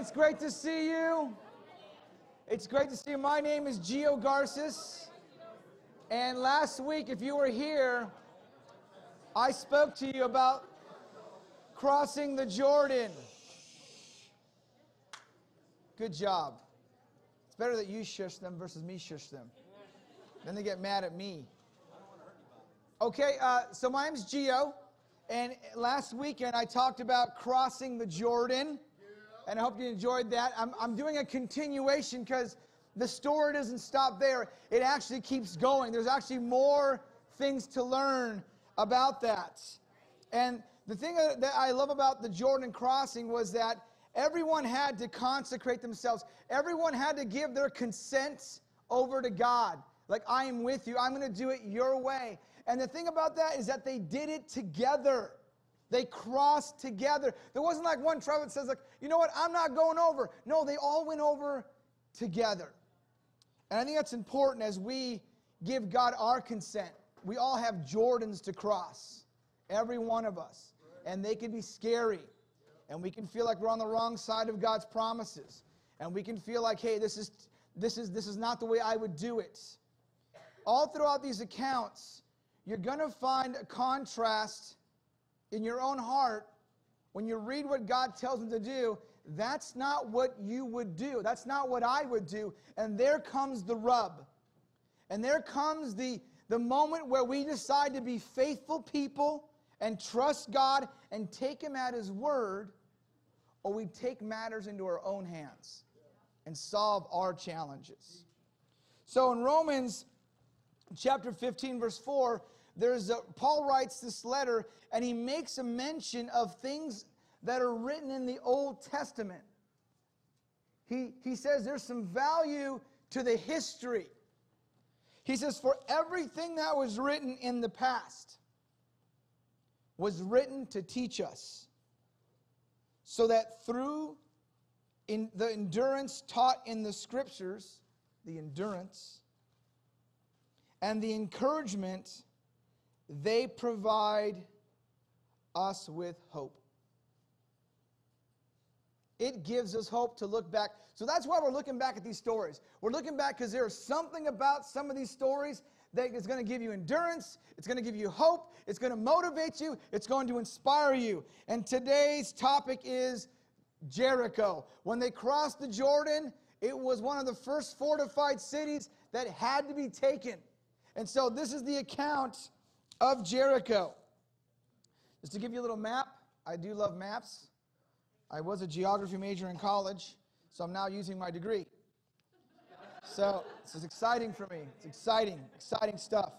it's great to see you. It's great to see you. My name is Gio Garces. And last week, if you were here, I spoke to you about crossing the Jordan. Good job. It's better that you shush them versus me shush them. Then they get mad at me. Okay, uh, so my name's Gio. And last weekend, I talked about crossing the Jordan. And I hope you enjoyed that. I'm, I'm doing a continuation because the story doesn't stop there, it actually keeps going. There's actually more things to learn about that. And the thing that I love about the Jordan crossing was that everyone had to consecrate themselves, everyone had to give their consent over to God. Like, I am with you, I'm going to do it your way. And the thing about that is that they did it together. They crossed together. There wasn't like one tribe that says, like, you know what, I'm not going over. No, they all went over together. And I think that's important as we give God our consent. We all have Jordans to cross, every one of us. And they can be scary. And we can feel like we're on the wrong side of God's promises. And we can feel like, hey, this is this is this is not the way I would do it. All throughout these accounts, you're going to find a contrast in your own heart when you read what God tells them to do. That's not what you would do. That's not what I would do. And there comes the rub. And there comes the, the moment where we decide to be faithful people and trust God and take Him at His word, or we take matters into our own hands and solve our challenges. So in Romans chapter 15, verse 4, there's a, Paul writes this letter and he makes a mention of things that are written in the Old Testament. He, he says there's some value to the history. He says, For everything that was written in the past was written to teach us, so that through in the endurance taught in the scriptures, the endurance, and the encouragement they provide us with hope. It gives us hope to look back. So that's why we're looking back at these stories. We're looking back because there's something about some of these stories that is going to give you endurance, it's going to give you hope, it's going to motivate you, it's going to inspire you. And today's topic is Jericho. When they crossed the Jordan, it was one of the first fortified cities that had to be taken. And so this is the account of Jericho. Just to give you a little map, I do love maps. I was a geography major in college, so I'm now using my degree. So this is exciting for me. It's exciting, exciting stuff.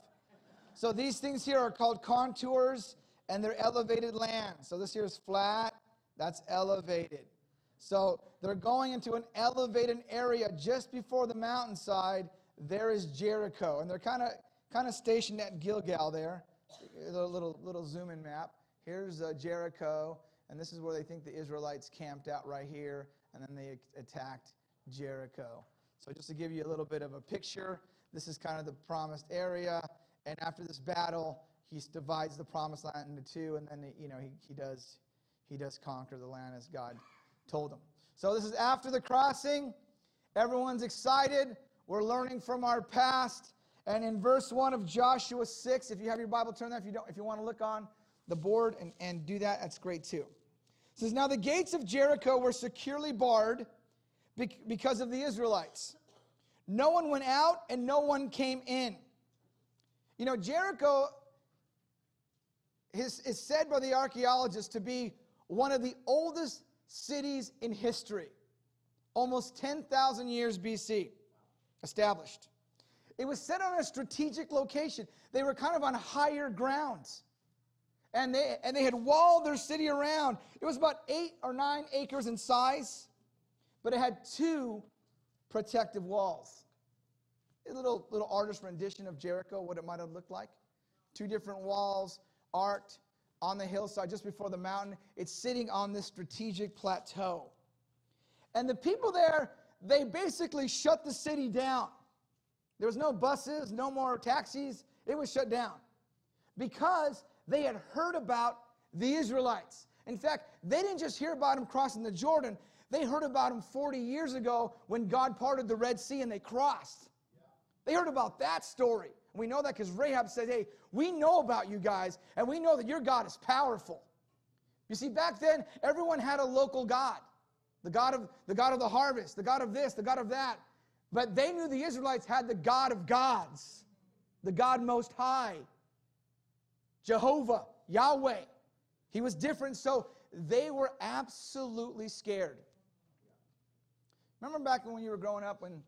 So these things here are called contours and they're elevated land. So this here is flat, that's elevated. So they're going into an elevated area just before the mountainside. There is Jericho. And they're kind of kind of stationed at Gilgal there a little, little zoom in map. Here's uh, Jericho, and this is where they think the Israelites camped out right here, and then they attacked Jericho. So, just to give you a little bit of a picture, this is kind of the promised area. And after this battle, he divides the promised land into two, and then you know he, he does he does conquer the land as God told him. So this is after the crossing. Everyone's excited. We're learning from our past. And in verse 1 of Joshua 6, if you have your Bible, turn there. If you don't, if you want to look on the board and, and do that, that's great too. It says, Now the gates of Jericho were securely barred because of the Israelites. No one went out and no one came in. You know, Jericho is, is said by the archaeologists to be one of the oldest cities in history, almost 10,000 years BC, established. It was set on a strategic location. They were kind of on higher grounds. And they, and they had walled their city around. It was about eight or nine acres in size, but it had two protective walls. A little, little artist rendition of Jericho, what it might have looked like. Two different walls, art on the hillside just before the mountain. It's sitting on this strategic plateau. And the people there, they basically shut the city down. There was no buses, no more taxis. It was shut down because they had heard about the Israelites. In fact, they didn't just hear about them crossing the Jordan, They heard about him 40 years ago when God parted the Red Sea and they crossed. They heard about that story. We know that because Rahab said, Hey, we know about you guys, and we know that your God is powerful. You see, back then, everyone had a local God. The God of the God of the harvest, the God of this, the God of that. But they knew the Israelites had the God of gods, the God most high. Jehovah, Yahweh. He was different, so they were absolutely scared. Remember back when you were growing up when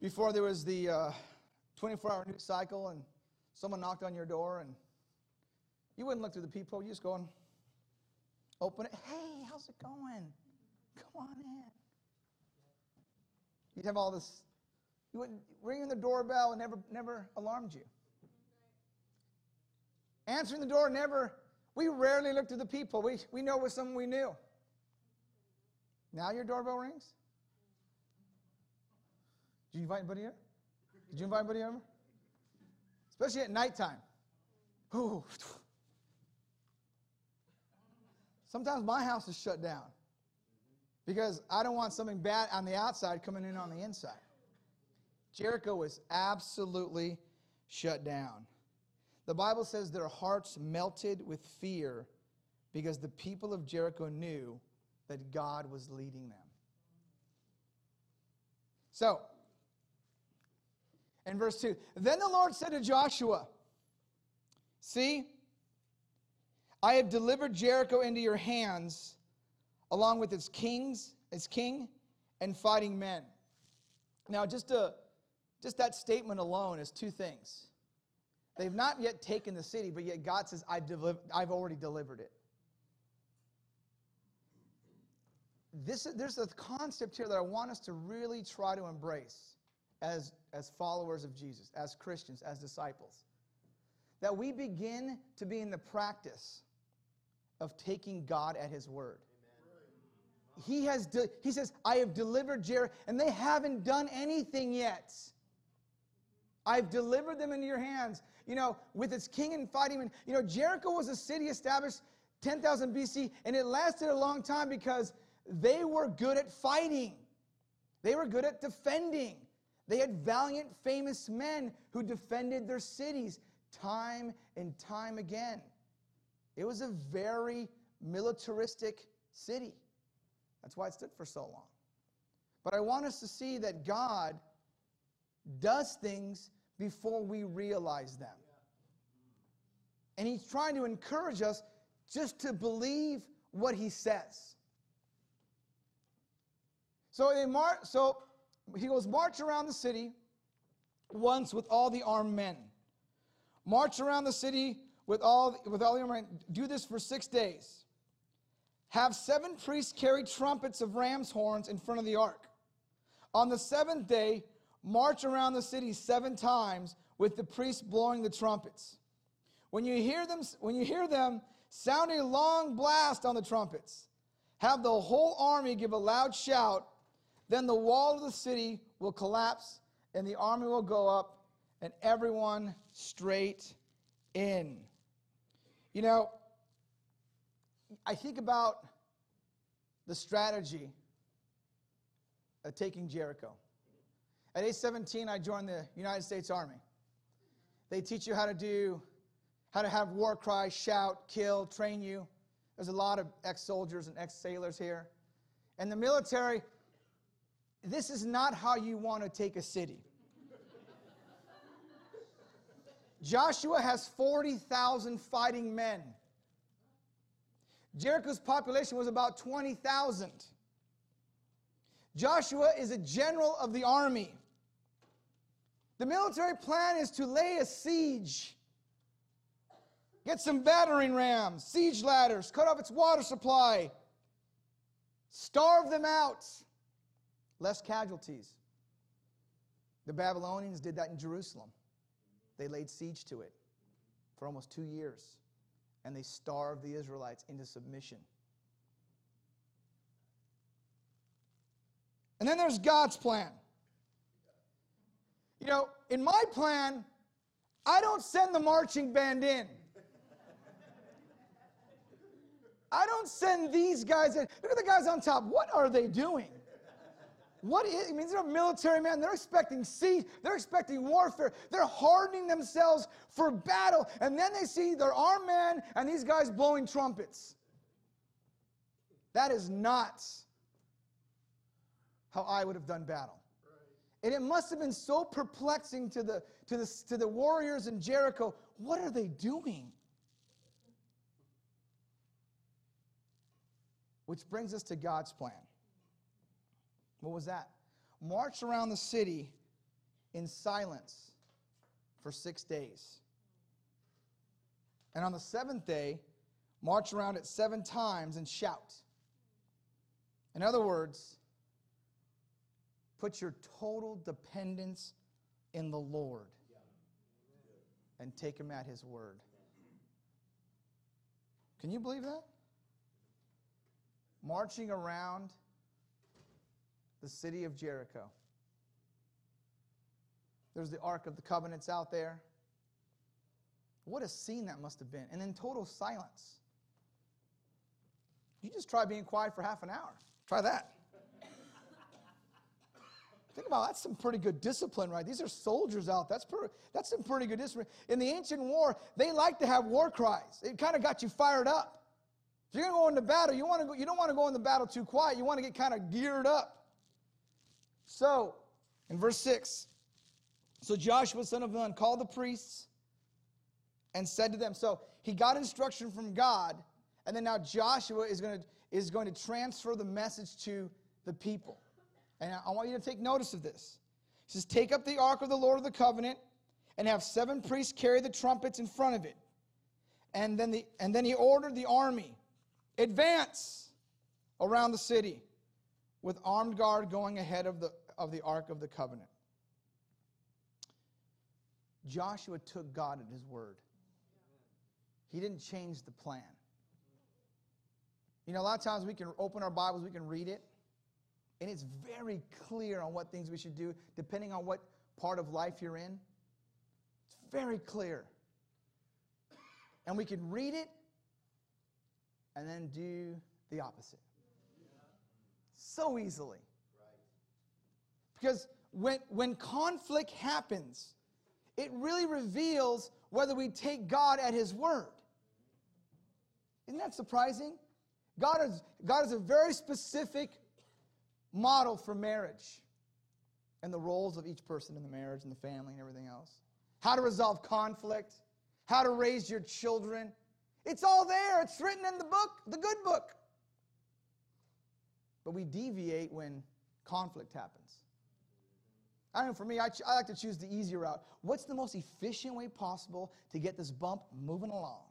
before there was the uh, 24 hour news cycle and someone knocked on your door and you wouldn't look through the peephole, you just go and open it. Hey, how's it going? Come on in. You'd have all this, you wouldn't ring the doorbell and never, never alarmed you. Answering the door never, we rarely look to the people. We, we know it was someone we knew. Now your doorbell rings? Did you invite anybody here? Did you invite anybody over? Especially at nighttime. Ooh. Sometimes my house is shut down because I don't want something bad on the outside coming in on the inside. Jericho was absolutely shut down. The Bible says their hearts melted with fear because the people of Jericho knew that God was leading them. So, in verse 2, then the Lord said to Joshua, See, I have delivered Jericho into your hands, along with its kings, its king, and fighting men. Now, just, a, just that statement alone is two things. They've not yet taken the city, but yet God says, I've, deliv- I've already delivered it. This, there's a concept here that I want us to really try to embrace as, as followers of Jesus, as Christians, as disciples. That we begin to be in the practice of taking God at His word. He, has de- he says, I have delivered Jericho, and they haven't done anything yet. I've delivered them into your hands, you know, with its king and fighting. And, you know, Jericho was a city established 10,000 BC, and it lasted a long time because they were good at fighting. They were good at defending. They had valiant, famous men who defended their cities time and time again. It was a very militaristic city. That's why it stood for so long. But I want us to see that God does things before we realize them. And He's trying to encourage us just to believe what He says. So, in Mar- so he goes, March around the city once with all the armed men. March around the city with all, with all the armed men. Do this for six days. Have seven priests carry trumpets of ram's horns in front of the ark. On the seventh day, march around the city seven times with the priests blowing the trumpets. When you hear them, when you hear them, sound a long blast on the trumpets. Have the whole army give a loud shout then the wall of the city will collapse, and the army will go up, and everyone straight in. You know, I think about the strategy of taking Jericho. At age 17, I joined the United States Army. They teach you how to do, how to have war cries, shout, kill, train you. There's a lot of ex soldiers and ex sailors here. And the military, this is not how you want to take a city. Joshua has 40,000 fighting men. Jericho's population was about 20,000. Joshua is a general of the army. The military plan is to lay a siege, get some battering rams, siege ladders, cut off its water supply, starve them out less casualties. The Babylonians did that in Jerusalem. They laid siege to it for almost two years, and they starved the Israelites into submission. And then there's God's plan. You know, in my plan, I don't send the marching band in. I don't send these guys in. Look at the guys on top. What are they doing? What is, I mean, they're a military man. They're expecting siege. They're expecting warfare. They're hardening themselves for battle. And then they see their armed men and these guys blowing trumpets. That is not how I would have done battle. And it must have been so perplexing to the, to the, to the warriors in Jericho. What are they doing? Which brings us to God's plan. What was that? March around the city in silence for six days. And on the seventh day, march around it seven times and shout. In other words, put your total dependence in the Lord and take him at his word. Can you believe that? Marching around the city of Jericho. There's the Ark of the Covenants out there. What a scene that must have been. And in total silence. You just try being quiet for half an hour. Try that. Think about that's some pretty good discipline, right? These are soldiers out. That's pretty, that's some pretty good discipline. In the ancient war, they like to have war cries. It kind of got you fired up. If you're to go into battle, you want to go, you don't want to go in the battle too quiet. You want to get kind of geared up. So, in verse 6, so Joshua, son of Nun, called the priests and said to them, so he got instruction from God, and then now Joshua is going to, is going to transfer the message to the people. And I want you to take notice of this. He says, Take up the ark of the Lord of the covenant and have seven priests carry the trumpets in front of it. And then, the, and then he ordered the army, advance around the city with armed guard going ahead of the, of the Ark of the Covenant. Joshua took God at his word. He didn't change the plan. You know, a lot of times we can open our Bibles, we can read it, and it's very clear on what things we should do, depending on what part of life you're in. It's very clear. And we can read it and then do the opposite so easily. Because when, when conflict happens, it really reveals whether we take God at His word. Isn't that surprising? God is, God is a very specific model for marriage and the roles of each person in the marriage and the family and everything else. How to resolve conflict, how to raise your children. It's all there. It's written in the book, the good book. But we deviate when conflict happens. I don't know, for me, I, ch- I like to choose the easy route. What's the most efficient way possible to get this bump moving along?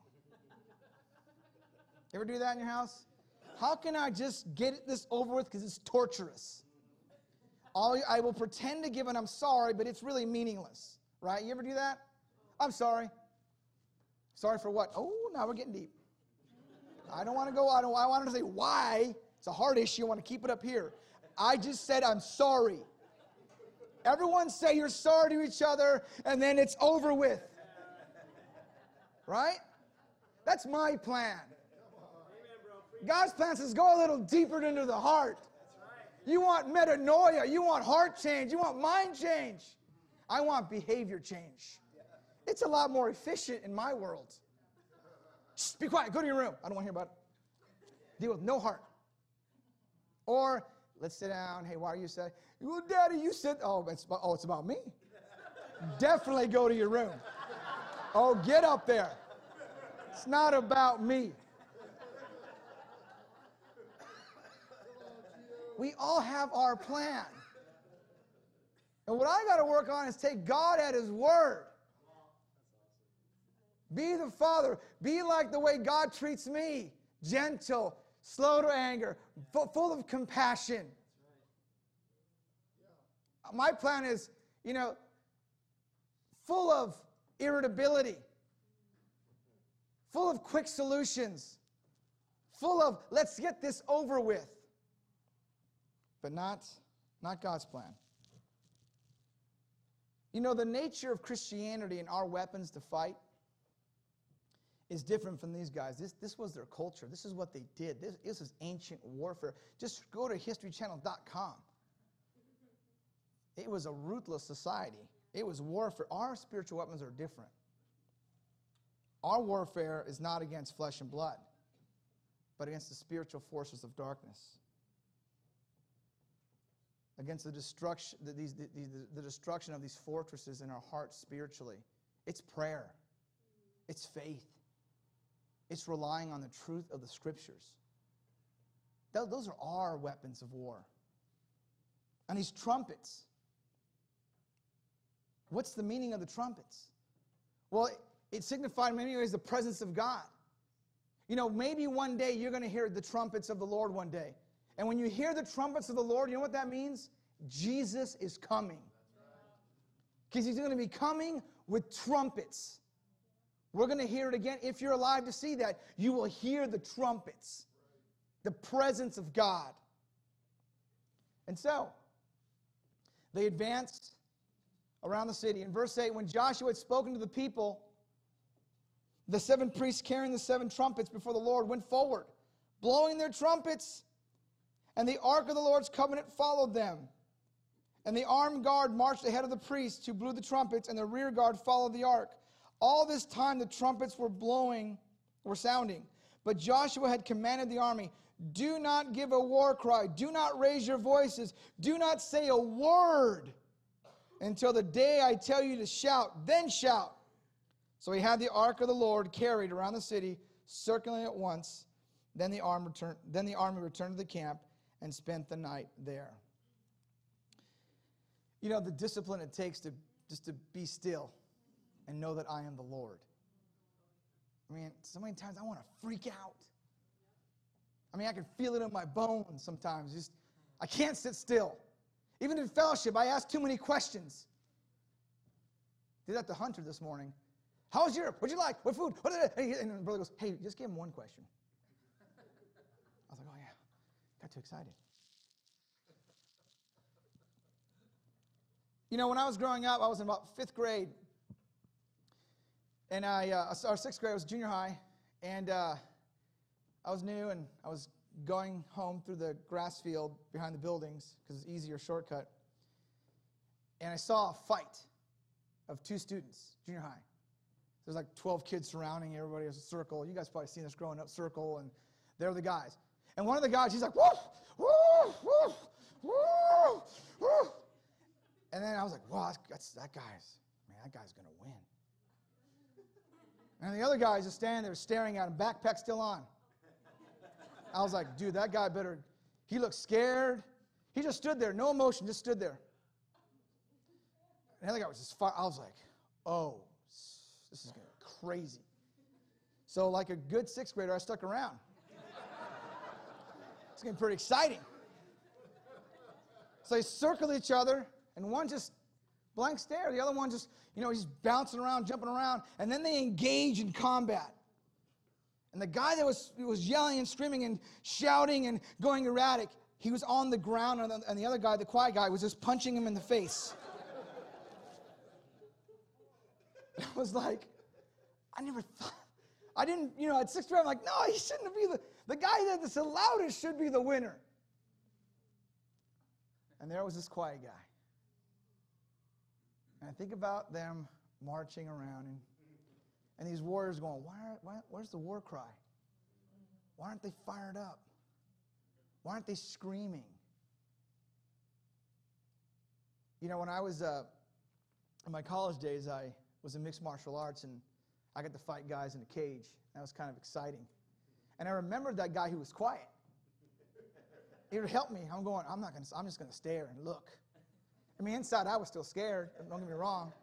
Ever do that in your house? How can I just get this over with because it's torturous? All, I will pretend to give an I'm sorry, but it's really meaningless, right? You ever do that? I'm sorry. Sorry for what? Oh, now we're getting deep. I don't want to go, I don't I want to say why. It's a hard issue. I want to keep it up here. I just said, I'm sorry. Everyone say you're sorry to each other, and then it's over with. Right? That's my plan. God's plan says go a little deeper into the heart. You want metanoia. You want heart change. You want mind change. I want behavior change. It's a lot more efficient in my world. Just be quiet. Go to your room. I don't want to hear about it. Deal with no heart. Or let's sit down. Hey, why are you saying? Well, Daddy, you said. Oh, it's about, oh, it's about me. Definitely go to your room. Oh, get up there. It's not about me. We all have our plan. And what I got to work on is take God at His word. Be the father. Be like the way God treats me gentle, slow to anger, full of compassion. My plan is, you know, full of irritability, full of quick solutions, full of let's get this over with. But not, not God's plan. You know, the nature of Christianity and our weapons to fight is different from these guys. This, this was their culture. This is what they did. This, this is ancient warfare. Just go to historychannel.com. It was a ruthless society. It was warfare. Our spiritual weapons are different. Our warfare is not against flesh and blood, but against the spiritual forces of darkness. Against the destruction, the, these, the, the, the destruction of these fortresses in our hearts spiritually. It's prayer, it's faith, it's relying on the truth of the scriptures. Those are our weapons of war. And these trumpets, what's the meaning of the trumpets? Well, it signified in many ways the presence of God. You know, maybe one day you're going to hear the trumpets of the Lord one day. And when you hear the trumpets of the Lord, you know what that means? Jesus is coming. Because he's going to be coming with trumpets. We're going to hear it again. If you're alive to see that, you will hear the trumpets, the presence of God. And so, they advanced around the city. In verse 8, when Joshua had spoken to the people, the seven priests carrying the seven trumpets before the Lord went forward, blowing their trumpets, and the ark of the Lord's covenant followed them. And the armed guard marched ahead of the priests who blew the trumpets, and the rear guard followed the ark. All this time the trumpets were blowing, were sounding. But Joshua had commanded the army, Do not give a war cry, do not raise your voices, do not say a word until the day I tell you to shout, then shout. So he had the ark of the Lord carried around the city, circling it once. Then the, army returned, then the army returned to the camp and spent the night there. You know, the discipline it takes to just to be still and know that I am the Lord. I mean, so many times I want to freak out. I mean, I can feel it in my bones sometimes. Just I can't sit still. Even in fellowship, I ask too many questions. Did that to Hunter this morning. How was Europe? What'd you like? What food? What did And the brother goes, Hey, just give him one question. I was like, Oh, yeah. Got too excited. You know, when I was growing up, I was in about fifth grade. And I, uh, our sixth grade was junior high. And uh, I was new and I was going home through the grass field behind the buildings because it's easier shortcut. And I saw a fight of two students, junior high. There's like 12 kids surrounding everybody as a circle. You guys probably seen this growing up circle, and they're the guys. And one of the guys, he's like, woof, woof, woof, woof, woof. And then I was like, wow, that's, that guy's, man, that guy's going to win. And the other guy's just standing there staring at him, backpack still on. I was like, dude, that guy better, he looked scared. He just stood there, no emotion, just stood there. And the other guy was just, I was like, oh, this is going crazy. So, like a good sixth grader, I stuck around. it's getting pretty exciting. So they circle each other, and one just blank stare. The other one just, you know, he's bouncing around, jumping around, and then they engage in combat. And the guy that was, was yelling and screaming and shouting and going erratic, he was on the ground, and the, and the other guy, the quiet guy, was just punching him in the face. I was like, I never thought, I didn't, you know, at sixth grade, I'm like, no, he shouldn't be the, the guy that's the loudest should be the winner. And there was this quiet guy. And I think about them marching around and, and these warriors going, why, why, where's the war cry? Why aren't they fired up? Why aren't they screaming? You know, when I was uh, in my college days, I was in mixed martial arts, and I got to fight guys in a cage. That was kind of exciting. And I remembered that guy who was quiet. It would help me. I'm going, I'm not going to, I'm just going to stare and look. I mean, inside I was still scared, don't get me wrong.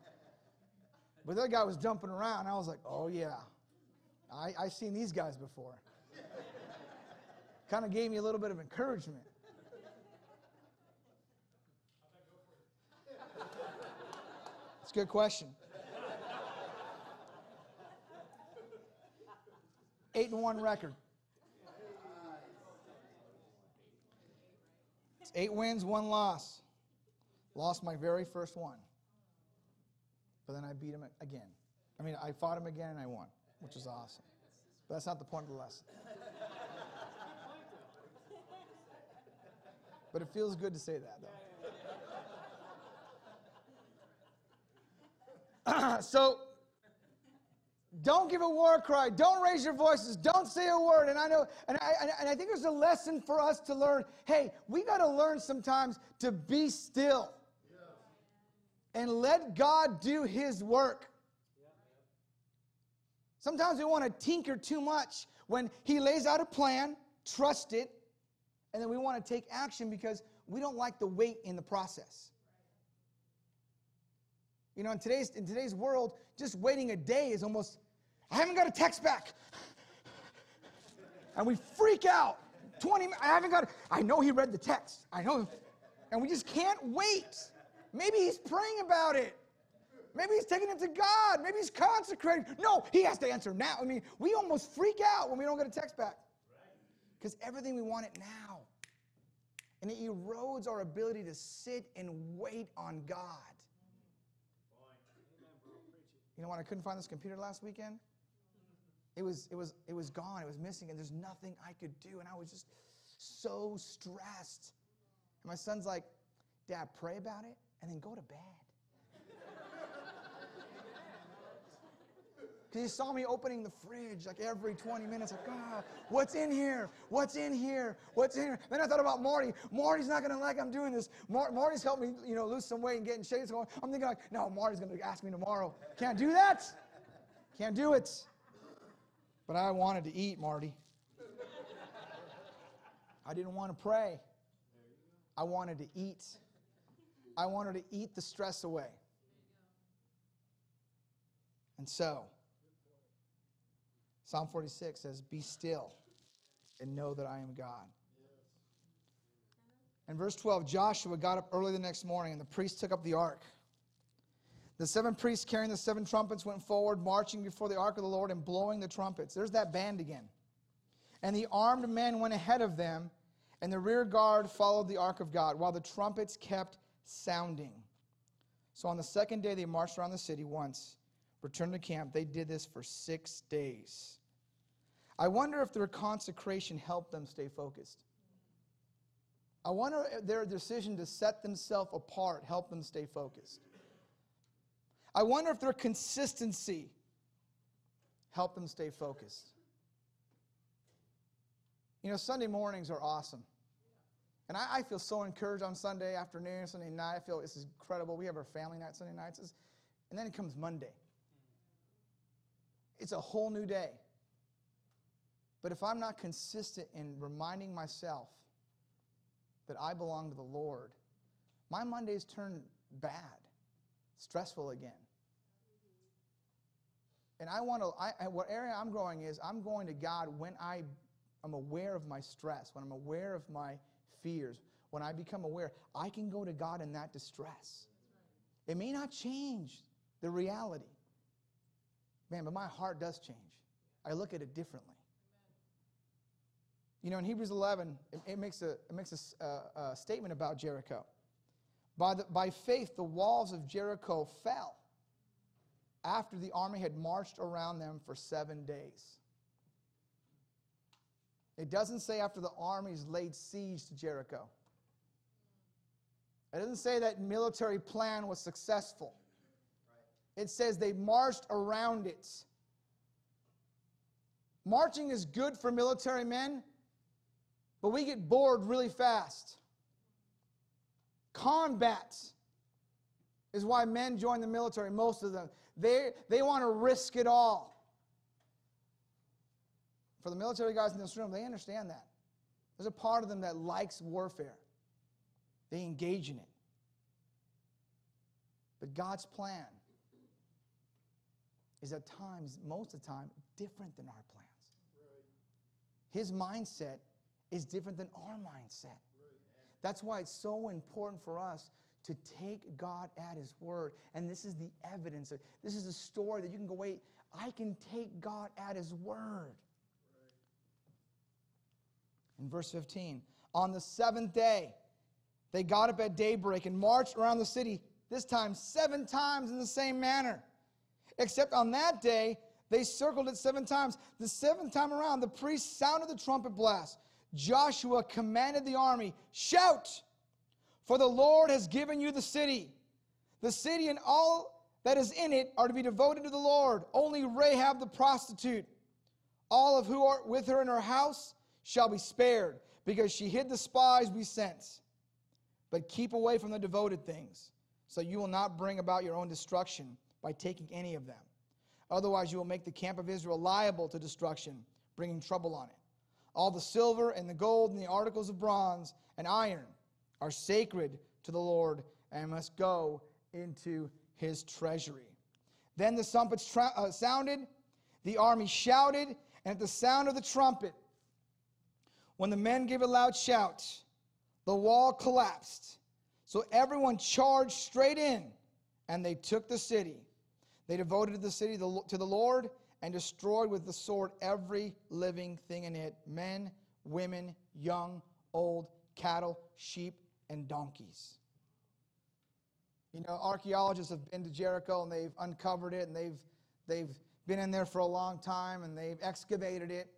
But that guy was jumping around. I was like, oh, yeah. I, I've seen these guys before. kind of gave me a little bit of encouragement. It's a good question. Eight and one record. It's eight wins, one loss. Lost my very first one. But then I beat him again. I mean, I fought him again and I won, which is awesome. But that's not the point of the lesson. but it feels good to say that, though. so, don't give a war cry. Don't raise your voices. Don't say a word. And I know, and I, and I think there's a lesson for us to learn. Hey, we got to learn sometimes to be still and let God do His work. Sometimes we want to tinker too much when He lays out a plan, trust it, and then we want to take action because we don't like the wait in the process. You know, in today's in today's world, just waiting a day is almost I haven't got a text back. And we freak out. 20 I haven't got I know he read the text. I know and we just can't wait. Maybe he's praying about it. Maybe he's taking it to God. Maybe he's consecrating. No, he has to answer now. I mean, we almost freak out when we don't get a text back. Because everything we want it now. And it erodes our ability to sit and wait on God. You know what? I couldn't find this computer last weekend? It was, it was, it was gone. It was missing, and there's nothing I could do. And I was just so stressed. And my son's like, Dad, pray about it and then go to bed. Because he saw me opening the fridge like every 20 minutes, like, ah, what's in here? What's in here? What's in here? Then I thought about Marty. Marty's not going to like I'm doing this. Mar- Marty's helped me, you know, lose some weight and get in shape. So I'm thinking like, no, Marty's going to ask me tomorrow. Can't do that. Can't do it. But I wanted to eat, Marty. I didn't want to pray. I wanted to eat. I wanted to eat the stress away. And so, Psalm 46 says, Be still and know that I am God. In verse 12, Joshua got up early the next morning, and the priests took up the ark. The seven priests carrying the seven trumpets went forward, marching before the ark of the Lord and blowing the trumpets. There's that band again. And the armed men went ahead of them, and the rear guard followed the ark of God, while the trumpets kept sounding. So on the second day, they marched around the city once, returned to camp. They did this for six days. I wonder if their consecration helped them stay focused. I wonder if their decision to set themselves apart helped them stay focused. I wonder if their consistency helped them stay focused. You know, Sunday mornings are awesome. And I, I, feel so encouraged on Sunday afternoon, Sunday night. I feel this is incredible. We have our family night Sunday nights. And then it comes Monday. It's a whole new day. But if I'm not consistent in reminding myself that I belong to the Lord, my Mondays turn bad, stressful again. And I want to, I, what area I'm growing is I'm going to God when I am aware of my stress, when I'm aware of my fears, when I become aware, I can go to God in that distress. It may not change the reality. Man, but my heart does change. I look at it differently. You know, in Hebrews 11, it, it makes a, it makes a, a, uh, a statement about Jericho. By, the, by faith, the walls of Jericho fell after the army had marched around them for seven days. It doesn't say after the armies laid siege to Jericho. It doesn't say that military plan was successful. It says they marched around it. Marching is good for military men, but we get bored really fast. Combat is why men join the military, most of them. They, they want to risk it all. For the military guys in this room, they understand that. There's a part of them that likes warfare, they engage in it. But God's plan is at times, most of the time, different than our plans. His mindset is different than our mindset. That's why it's so important for us to take God at His word. And this is the evidence. This is a story that you can go, wait, I can take God at His word. In verse 15, on the seventh day, they got up at daybreak and marched around the city, this time seven times in the same manner. Except on that day, They circled it seven times. The seventh time around, the priest sounded the trumpet blast. Joshua commanded the army, Shout, for the Lord has given you the city. The city and all that is in it are to be devoted to the Lord. Only Rahab the prostitute, all of who are with her in her house, shall be spared, because she hid the spies we sent. But keep away from the devoted things, so you will not bring about your own destruction by taking any of them. Otherwise, you will make the camp of Israel liable to destruction, bringing trouble on it. All the silver and the gold and the articles of bronze and iron are sacred to the Lord and must go into his treasury. Then the trumpets tra- uh, sounded, the army shouted, and at the sound of the trumpet, when the men gave a loud shout, the wall collapsed. So everyone charged straight in, and they took the city. They devoted the city to the Lord and destroyed with the sword every living thing in it men, women, young, old, cattle, sheep, and donkeys. You know, archaeologists have been to Jericho and they've uncovered it and they've, they've been in there for a long time and they've excavated it.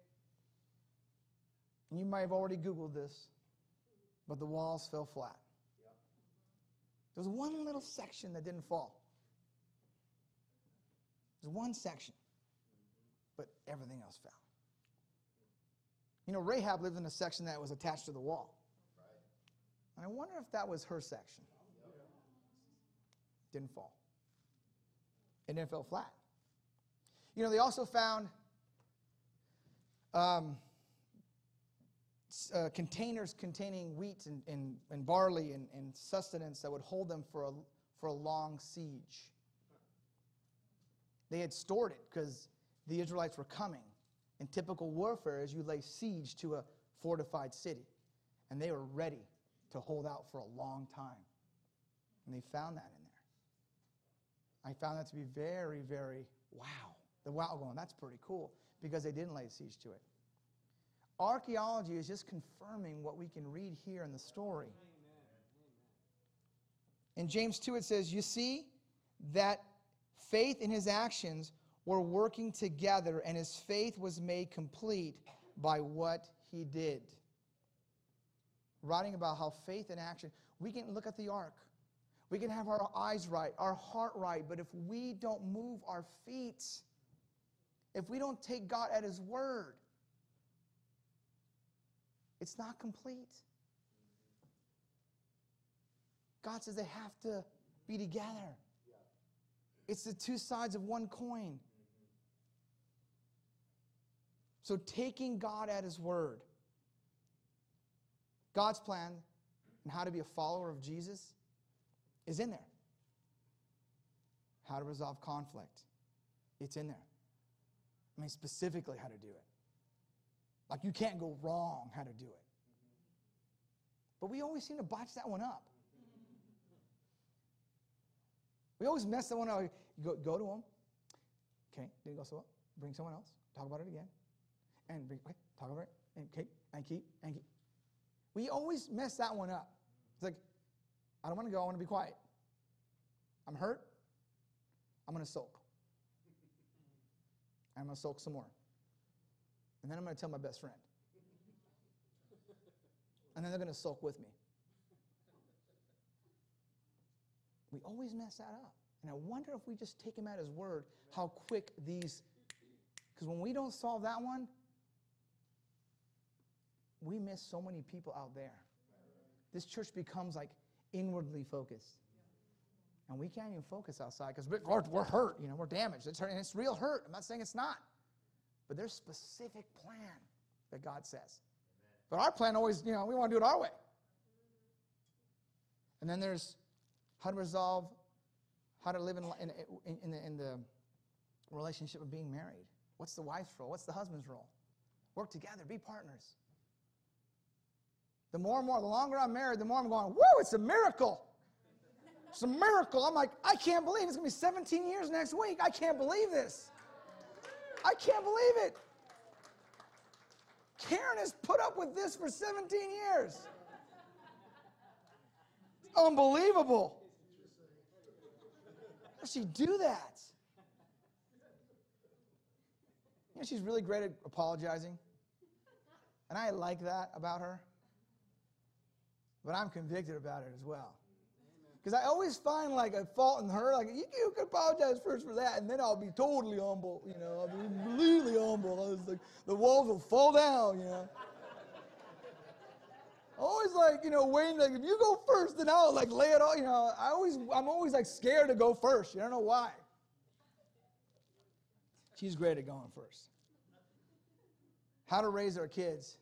And you might have already Googled this, but the walls fell flat. There's one little section that didn't fall. There's one section, but everything else fell. You know, Rahab lived in a section that was attached to the wall. And I wonder if that was her section. Didn't fall. It didn't fall flat. You know, they also found um, uh, containers containing wheat and, and, and barley and, and sustenance that would hold them for a, for a long siege. They had stored it because the Israelites were coming. In typical warfare, as you lay siege to a fortified city, and they were ready to hold out for a long time. And they found that in there. I found that to be very, very wow. The wow going, that's pretty cool because they didn't lay siege to it. Archaeology is just confirming what we can read here in the story. In James 2, it says, You see that faith and his actions were working together, and his faith was made complete by what he did. Writing about how faith and action, we can look at the ark. We can have our eyes right, our heart right, but if we don't move our feet, if we don't take God at his word, it's not complete. God says they have to be together. It's the two sides of one coin. So, taking God at His word, God's plan and how to be a follower of Jesus is in there. How to resolve conflict, it's in there. I mean, specifically how to do it. Like you can't go wrong how to do it. But we always seem to botch that one up. We always mess that one up. You go, go to them. Okay, didn't go so well. Bring someone else. Talk about it again. And bring, okay, talk about it. And okay, and keep, and keep. We always mess that one up. It's like, I don't want to go. I want to be quiet. I'm hurt. I'm going to sulk. I'm going to sulk some more. And then I'm going to tell my best friend. And then they're going to sulk with me. We always mess that up. And I wonder if we just take him at his word, how quick these, because when we don't solve that one, we miss so many people out there. This church becomes like inwardly focused. And we can't even focus outside because we're, we're hurt, you know, we're damaged. It's, and it's real hurt. I'm not saying it's not. But there's a specific plan that God says. But our plan always, you know, we want to do it our way. And then there's how to resolve, how to live in, in, in, the, in the relationship of being married. What's the wife's role? What's the husband's role? Work together, be partners. The more and more, the longer I'm married, the more I'm going, whoa, it's a miracle. It's a miracle. I'm like, I can't believe it's going to be 17 years next week. I can't believe this. I can't believe it. Karen has put up with this for 17 years. unbelievable. How does she do that? You know, she's really great at apologizing. And I like that about her. But I'm convicted about it as well. Because I always find like a fault in her. Like, you, you can apologize first for that, and then I'll be totally humble. You know, I'll be completely humble. I was like, the walls will fall down, you know. always like, you know, waiting, like, if you go first, then I'll like lay it all, you know. I always, I'm always like scared to go first. You don't know why. She's great at going first. How to raise our kids.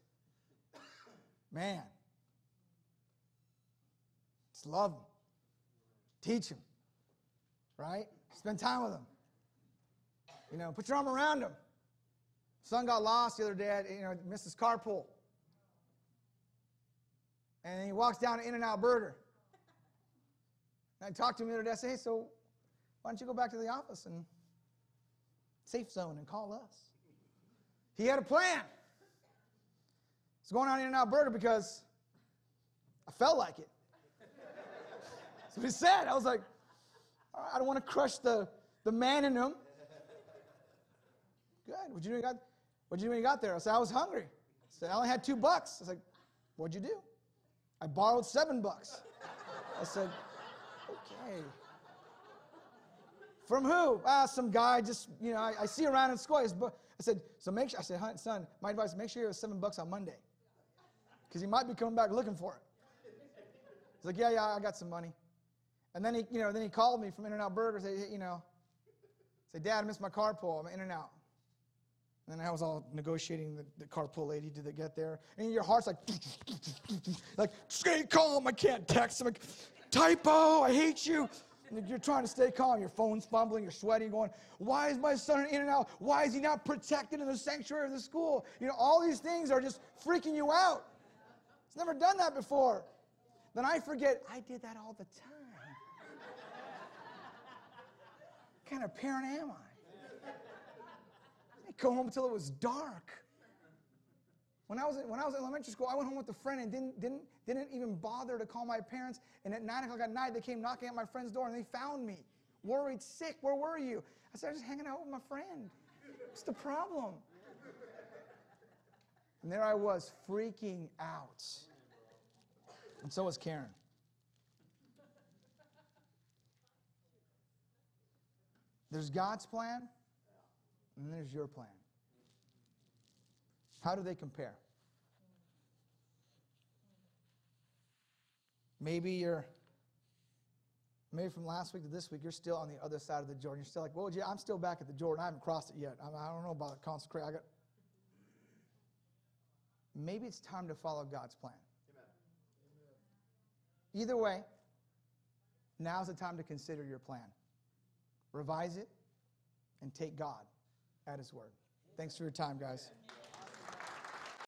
Man. Just love them. Teach them. Right? Spend time with them. You know, put your arm around them. Son got lost the other day, you know, missed his carpool. And he walks down to In-N-Out Burger. And I talked to him the other day. I said, hey, so why don't you go back to the office and safe zone and call us? He had a plan. He's going on In-N-Out Burger because I felt like it. That's what he said. I was like, I don't want to crush the, the man in him. Good. What'd you do when you got, what'd you do when you got there? I said, I was hungry. I said, I only had two bucks. I was like, what'd you do? I borrowed seven bucks. I said, okay. From who? Ah, some guy just, you know, I, I see around in school. I said, so make sure, I said, son, my advice, make sure you have seven bucks on Monday. Because he might be coming back looking for it. He's like, yeah, yeah, I got some money. And then he, you know, then he called me from In-N-Out Burger, say, you know, say, Dad, I missed my carpool. I'm In-N-Out. And then I was all negotiating the, the carpool lady to get there. And your heart's like, like, stay calm, I can't text. I'm like, typo, I hate you. And you're trying to stay calm. Your phone's fumbling, you're sweating, going, why is my son in and out? Why is he not protected in the sanctuary of the school? You know, all these things are just freaking you out. He's never done that before. Then I forget, I did that all the time. what kind of parent am I? I go home until it was dark. When I was when I was in elementary school, I went home with a friend and didn't didn't didn't even bother to call my parents. And at nine o'clock at night, they came knocking at my friend's door and they found me, worried, sick. Where were you? I said, I was just hanging out with my friend. What's the problem? And there I was, freaking out. And so was Karen. There's God's plan, and there's your plan. How do they compare? Maybe you're, maybe from last week to this week, you're still on the other side of the Jordan. You're still like, well, I'm still back at the Jordan. I haven't crossed it yet. I don't know about the consecrate. I got. Maybe it's time to follow God's plan. Amen. Either way, now's the time to consider your plan. Revise it and take God at His word. Thanks for your time, guys.